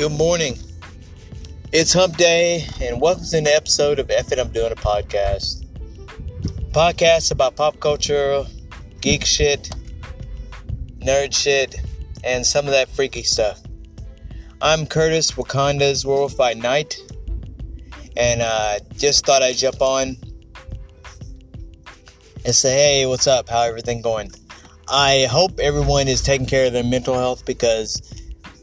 Good morning. It's Hump Day, and welcome to an episode of F I'm Doing a Podcast. Podcast about pop culture, geek shit, nerd shit, and some of that freaky stuff. I'm Curtis, Wakanda's Werewolf by Night, and uh, just thought I'd jump on and say, hey, what's up? How everything going? I hope everyone is taking care of their mental health because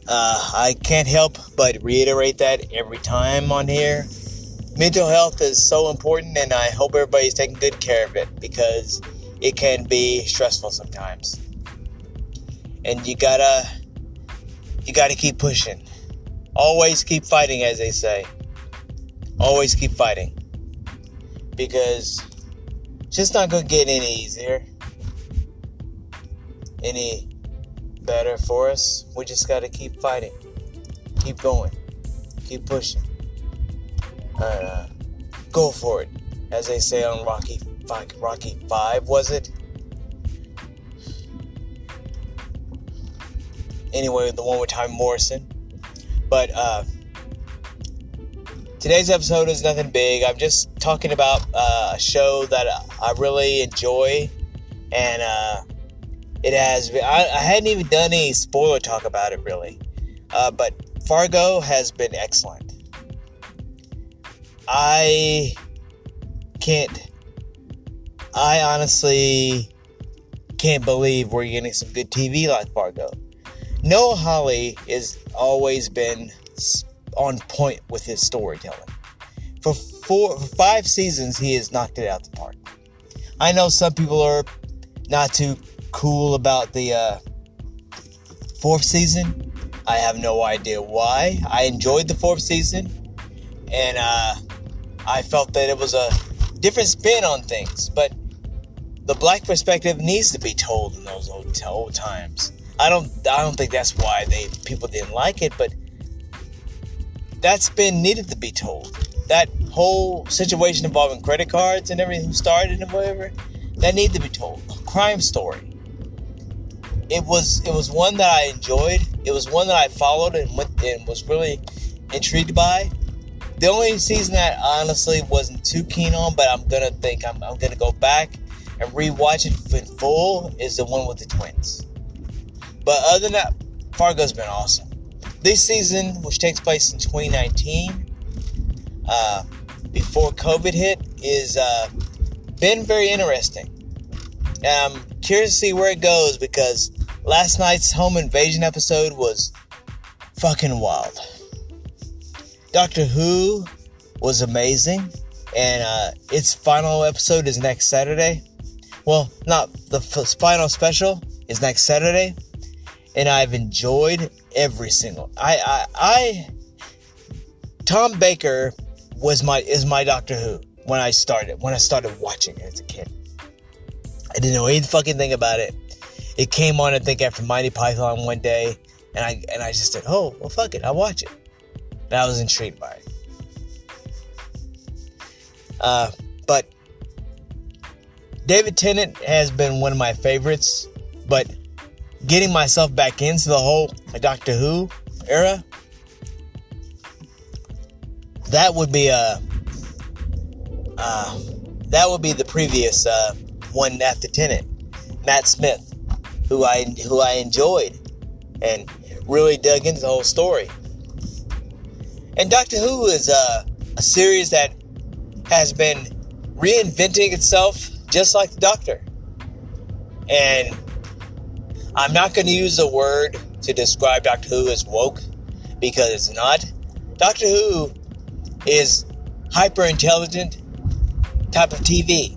uh, I can't help but reiterate that every time on here. Mental health is so important, and I hope everybody's taking good care of it because it can be stressful sometimes. And you gotta, you gotta keep pushing. Always keep fighting, as they say. Always keep fighting because it's just not gonna get any easier any better for us. We just got to keep fighting, keep going, keep pushing. Uh, go for it, as they say on Rocky Rocky Five, was it? Anyway, the one with Tom Morrison. But uh, today's episode is nothing big. I'm just talking about uh, a show that I really enjoy, and uh, it has. I, I, hadn't even done any spoiler talk about it really, uh, but Fargo has been excellent. I can't. I honestly can't believe we're getting some good TV like Fargo. Noah Hawley has always been on point with his storytelling. For four, for five seasons, he has knocked it out the park. I know some people are not too cool about the uh, fourth season. I have no idea why. I enjoyed the fourth season, and uh, I felt that it was a different spin on things. But the black perspective needs to be told in those old, old times. I don't. I don't think that's why they people didn't like it, but that spin needed to be told. That whole situation involving credit cards and everything started and whatever, that needed to be told. A crime story it was it was one that I enjoyed. It was one that I followed and went and was really intrigued by. The only season that I honestly wasn't too keen on, but I'm gonna think I'm, I'm gonna go back and rewatch it in full is the one with the twins. But other than that, Fargo's been awesome. This season, which takes place in 2019, uh, before COVID hit, is uh, been very interesting. And I'm curious to see where it goes because Last night's home invasion episode was fucking wild. Doctor Who was amazing, and uh, its final episode is next Saturday. Well, not the f- final special is next Saturday, and I've enjoyed every single. I, I, I, Tom Baker was my is my Doctor Who when I started when I started watching it as a kid. I didn't know any fucking thing about it it came on, I think, after Monty Python one day, and I and I just said, "Oh, well, fuck it, I'll watch it." And I was intrigued by it. Uh, but David Tennant has been one of my favorites, but getting myself back into the whole Doctor Who era, that would be a uh, that would be the previous uh, one after Tennant, Matt Smith who I who I enjoyed and really dug into the whole story. And Doctor Who is a, a series that has been reinventing itself just like the Doctor. And I'm not going to use the word to describe Doctor Who as woke because it's not. Doctor Who is hyper intelligent type of TV.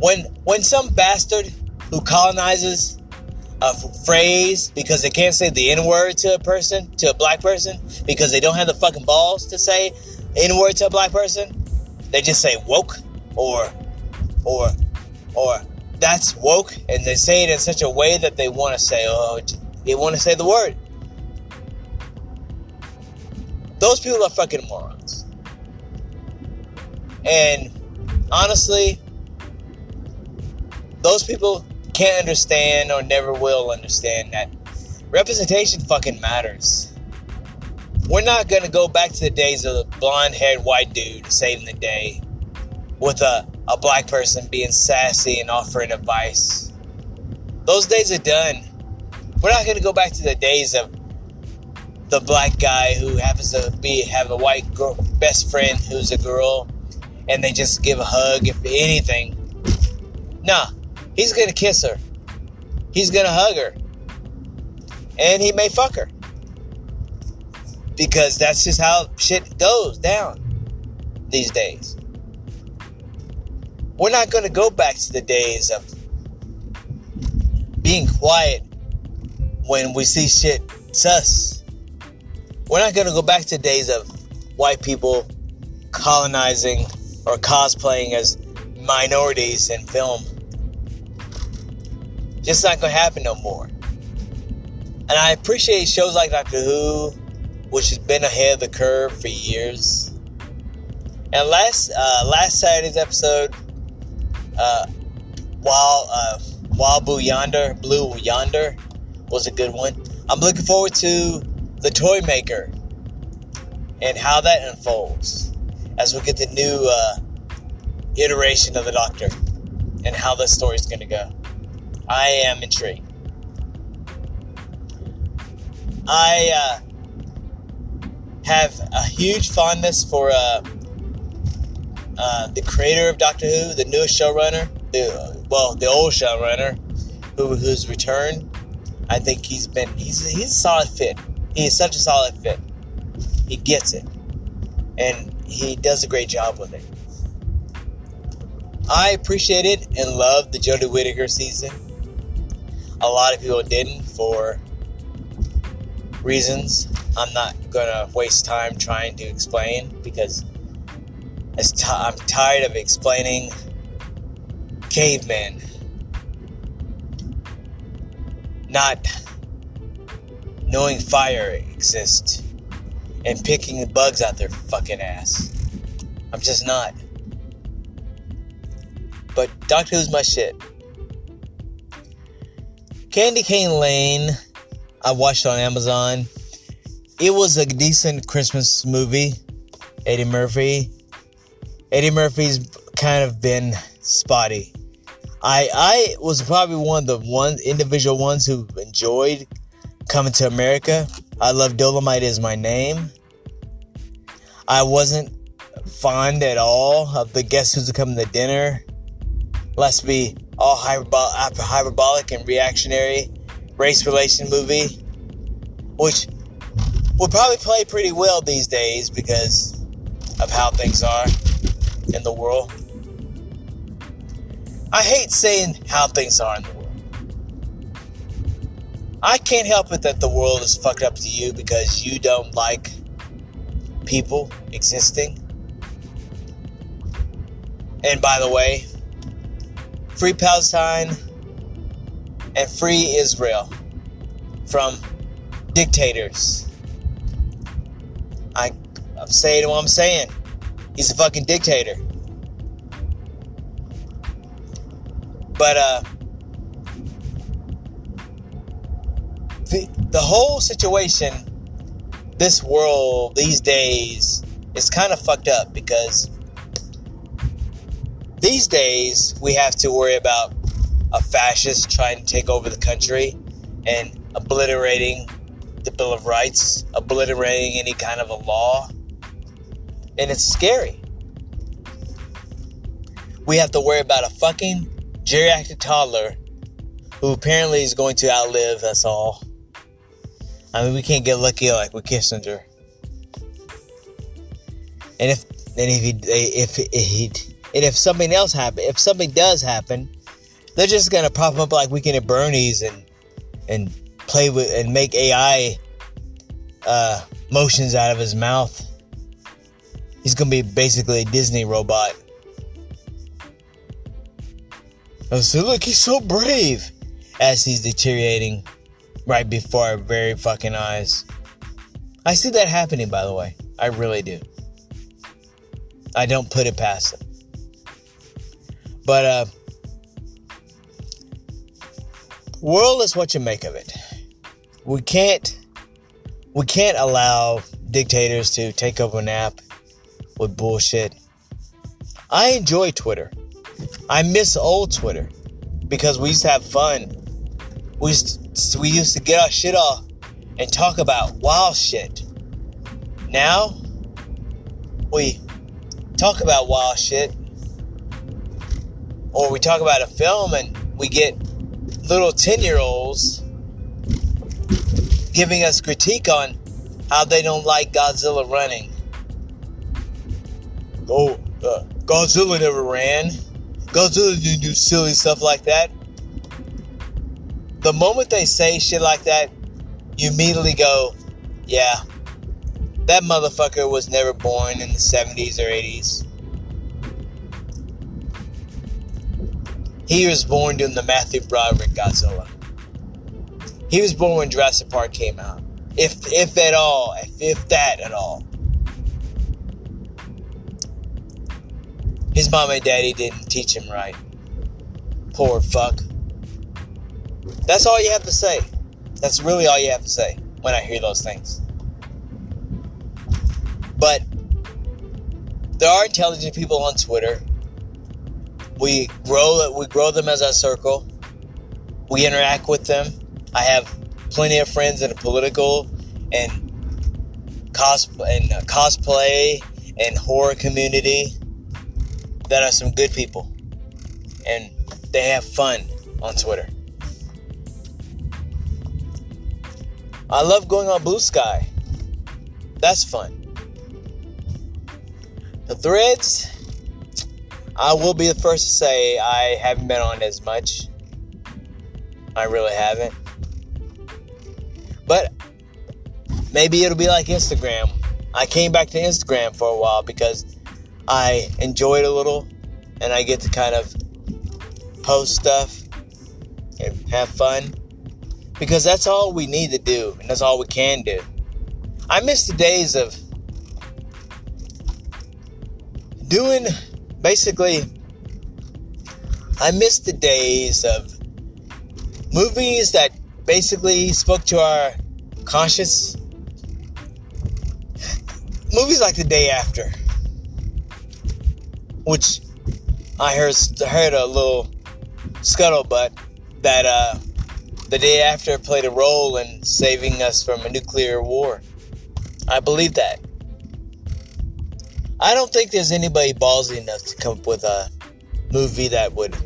When when some bastard who colonizes a phrase because they can't say the N word to a person, to a black person, because they don't have the fucking balls to say N word to a black person. They just say woke or, or, or that's woke, and they say it in such a way that they want to say, oh, they want to say the word. Those people are fucking morons. And honestly, those people can't understand or never will understand that representation fucking matters. We're not to go back to the days of the blonde haired white dude saving the day with a, a black person being sassy and offering advice. Those days are done. We're not to go back to the days of the black guy who happens to be have a white girl, best friend who's a girl and they just give a hug if anything. Nah, he's gonna kiss her. He's gonna hug her. And he may fuck her. Because that's just how shit goes down these days. We're not gonna go back to the days of being quiet when we see shit sus. We're not gonna go back to days of white people colonizing or cosplaying as minorities in film. Just not gonna happen no more. And I appreciate shows like Doctor Who, which has been ahead of the curve for years. And last uh, last Saturday's episode, uh, while uh, Wild Blue Yonder, Blue Yonder, was a good one. I'm looking forward to the Toy Maker and how that unfolds as we get the new uh, iteration of the Doctor and how this story's going to go. I am intrigued. I uh, have a huge fondness for uh, uh, the creator of Doctor Who, the newest showrunner, the well, the old showrunner, who who's returned. I think he's been he's he's a solid fit. He is such a solid fit. He gets it, and he does a great job with it. I appreciated and loved the Jodie Whittaker season. A lot of people didn't for reasons I'm not gonna waste time trying to explain because I'm tired of explaining cavemen not knowing fire exists and picking the bugs out their fucking ass. I'm just not. But Doctor Who's my shit. Candy Cane Lane, I watched on Amazon. It was a decent Christmas movie. Eddie Murphy. Eddie Murphy's kind of been spotty. I I was probably one of the one individual ones who enjoyed coming to America. I love Dolemite is my name. I wasn't fond at all of the guess who's coming to dinner. Let's be all hyperbol- hyperbolic and reactionary race relation movie, which would probably play pretty well these days because of how things are in the world. I hate saying how things are in the world. I can't help it that the world is fucked up to you because you don't like people existing. And by the way, free Palestine and free Israel from dictators. I, I'm saying what I'm saying. He's a fucking dictator. But uh the the whole situation this world these days is kind of fucked up because these days we have to worry about a fascist trying to take over the country and obliterating the Bill of Rights, obliterating any kind of a law. And it's scary. We have to worry about a fucking geriatric toddler who apparently is going to outlive us all. I mean, we can't get lucky like with Kissinger. And if and if he if, if he and if something else happen, if something does happen, they're just gonna pop up like Weekend at Bernie's and and play with and make AI uh, motions out of his mouth. He's gonna be basically a Disney robot. I said, look, he's so brave as he's deteriorating right before our very fucking eyes. I see that happening, by the way. I really do. I don't put it past him. But, uh, world is what you make of it. We can't, we can't allow dictators to take over an app with bullshit. I enjoy Twitter. I miss old Twitter because we used to have fun. We used to, we used to get our shit off and talk about wild shit. Now we talk about wild shit or we talk about a film and we get little 10 year olds giving us critique on how they don't like Godzilla running. Oh, uh, Godzilla never ran. Godzilla didn't do silly stuff like that. The moment they say shit like that, you immediately go, yeah, that motherfucker was never born in the 70s or 80s. He was born during the Matthew Broderick Godzilla. He was born when Jurassic Park came out. If if at all, if, if that at all. His mom and daddy didn't teach him right. Poor fuck. That's all you have to say. That's really all you have to say when I hear those things. But there are intelligent people on Twitter we grow we grow them as a circle. We interact with them. I have plenty of friends in the political and cos and uh, cosplay and horror community that are some good people, and they have fun on Twitter. I love going on Blue Sky. That's fun. The threads, I will be the first to say I haven't been on as much. I really haven't. But maybe it'll be like Instagram. I came back to Instagram for a while because I enjoy it a little and I get to kind of post stuff and have fun because that's all we need to do and that's all we can do. I miss the days of doing basically, I miss the days of movies that basically spoke to our conscience. Movies like The Day After, which I heard heard a little scuttlebutt that uh, the day after played a role in saving us from a nuclear war. I believe that. I don't think there's anybody ballsy enough to come up with a movie that would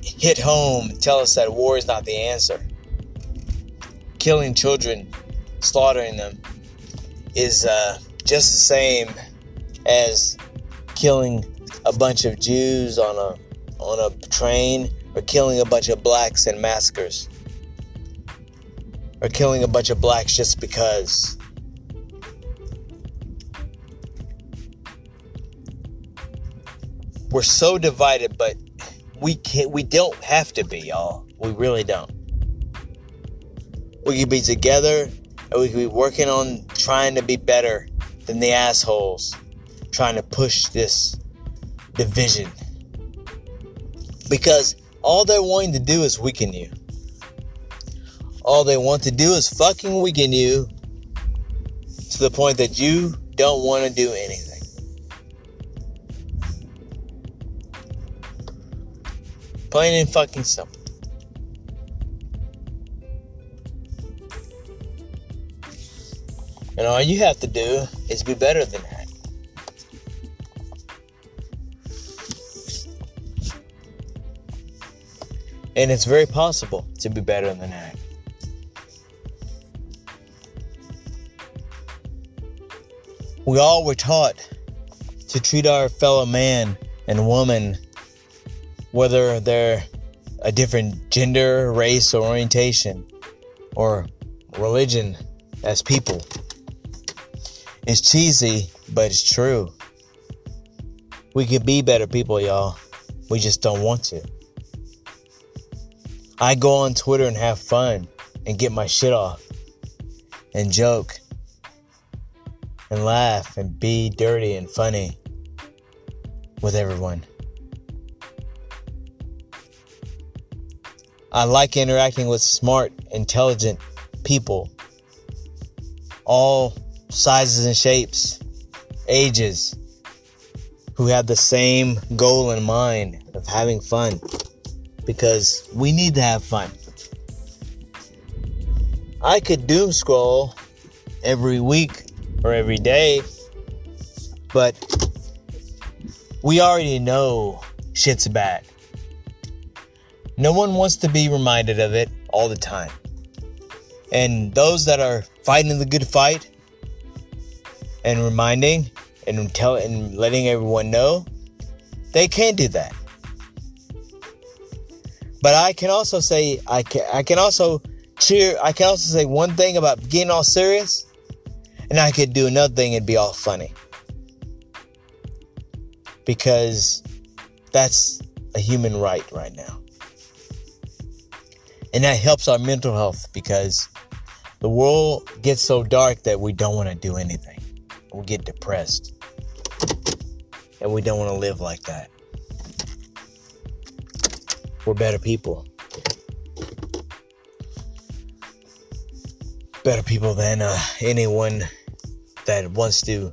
hit home and tell us that war is not the answer. Killing children, slaughtering them, is uh, just the same as killing a bunch of Jews on a on a train or killing a bunch of blacks in massacres or killing a bunch of blacks just because. We're so divided, but we can't. We don't have to be, y'all. We really don't. We can be together, and we can be working on trying to be better than the assholes trying to push this division. Because all they're wanting to do is weaken you. All they want to do is fucking weaken you to the point that you don't want to do anything. Plain and fucking simple. And all you have to do is be better than that. And it's very possible to be better than that. We all were taught to treat our fellow man and woman whether they're a different gender, race, or orientation, or religion as people. It's cheesy, but it's true. We could be better people, y'all. We just don't want to. I go on Twitter and have fun and get my shit off and joke and laugh and be dirty and funny with everyone. I like interacting with smart, intelligent people, all sizes and shapes, ages, who have the same goal in mind of having fun because we need to have fun. I could doom scroll every week or every day, but we already know shit's bad. No one wants to be reminded of it all the time. And those that are fighting the good fight and reminding and tell and letting everyone know, they can do that. But I can also say I can I can also cheer I can also say one thing about getting all serious and I could do another thing and be all funny. Because that's a human right right now. And that helps our mental health because the world gets so dark that we don't want to do anything. We get depressed. And we don't want to live like that. We're better people. Better people than uh, anyone that wants to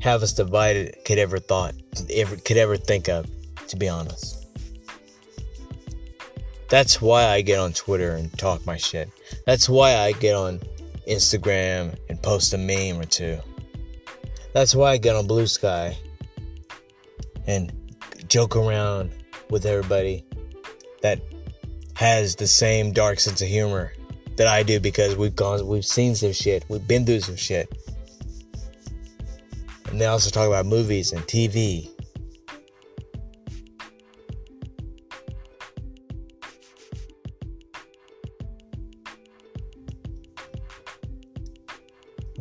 have us divided could ever thought ever could ever think of to be honest that's why i get on twitter and talk my shit that's why i get on instagram and post a meme or two that's why i get on blue sky and joke around with everybody that has the same dark sense of humor that I do because we've gone we've seen some shit. We've been through some shit. And they also talk about movies and TV.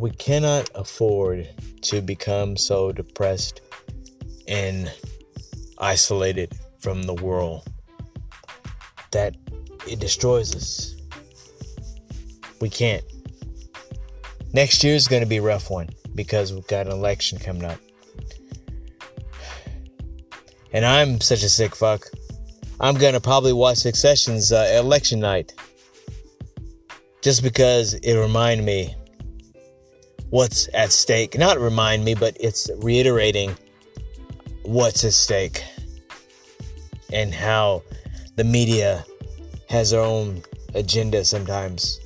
We cannot afford to become so depressed and isolated from the world that it destroys us. We can't. Next year is going to be a rough one because we've got an election coming up. And I'm such a sick fuck. I'm going to probably watch Succession's uh, election night. Just because it reminded me what's at stake. Not remind me, but it's reiterating what's at stake and how the media has their own agenda sometimes.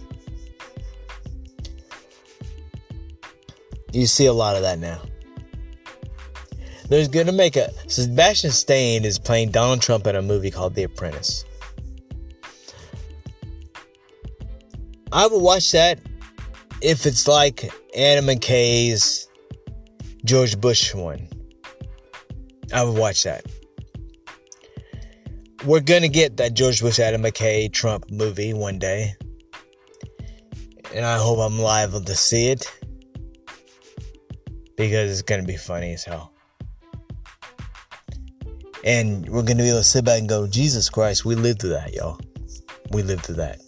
You see a lot of that now. There's gonna make a Sebastian Stan is playing Donald Trump in a movie called The Apprentice. I would watch that if it's like Adam McKay's George Bush one. I would watch that. We're gonna get that George Bush Adam McKay Trump movie one day. And I hope I'm liable to see it because it's gonna be funny as hell. And we're gonna be able to sit back and go, Jesus Christ, we lived through that, y'all. We lived through that.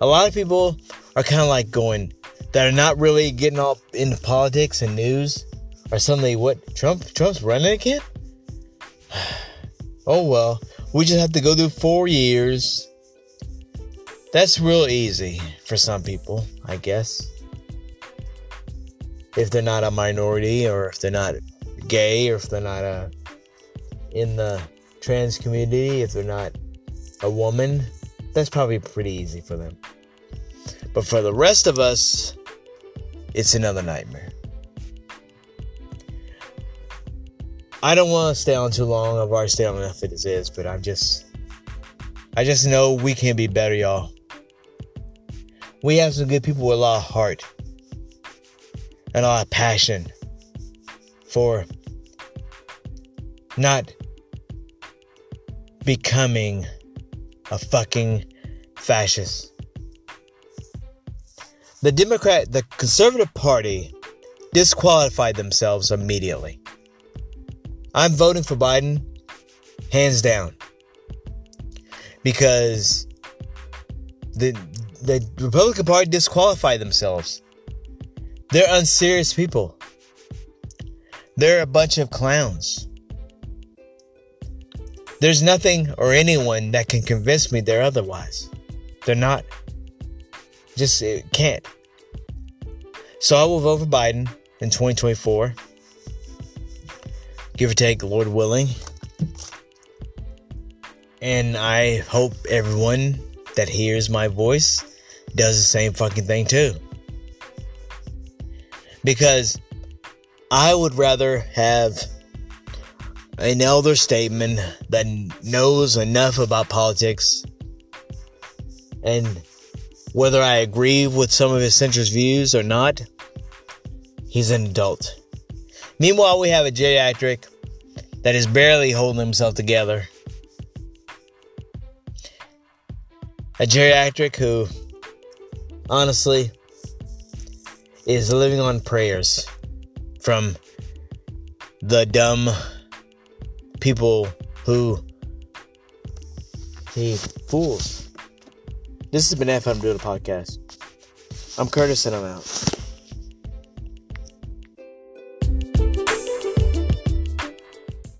A lot of people are kind of like going that are not really getting all into politics and news are suddenly what Trump Trump's running again? oh well, we just have to go through four years. That's real easy for some people, I guess if they're not a minority or if they're not gay or if they're not a, uh, in the trans community, if they're not a woman, that's probably pretty easy for them. But for the rest of us, it's another nightmare. I don't want to stay on too long. I've already stayed on enough as it is, but I'm just, I just know we can be better, y'all. We have some good people with a lot of heart and a lot of passion for not becoming a fucking fascist. The Democrat, the Conservative Party disqualified themselves immediately. I'm voting for Biden, hands down, because the the Republican Party disqualified themselves. They're unserious people. They're a bunch of clowns. There's nothing or anyone that can convince me they're otherwise. They're not. Just it can't. So I will vote for Biden in 2024. Give or take, Lord willing. And I hope everyone that hears my voice does the same fucking thing too. Because I would rather have an elder statesman that knows enough about politics and whether I agree with some of his centrist views or not, he's an adult. Meanwhile, we have a geriatric that is barely holding himself together. A geriatric who, honestly, is living on prayers from the dumb people who he fools. This has been FM a Podcast. I'm Curtis and I'm out.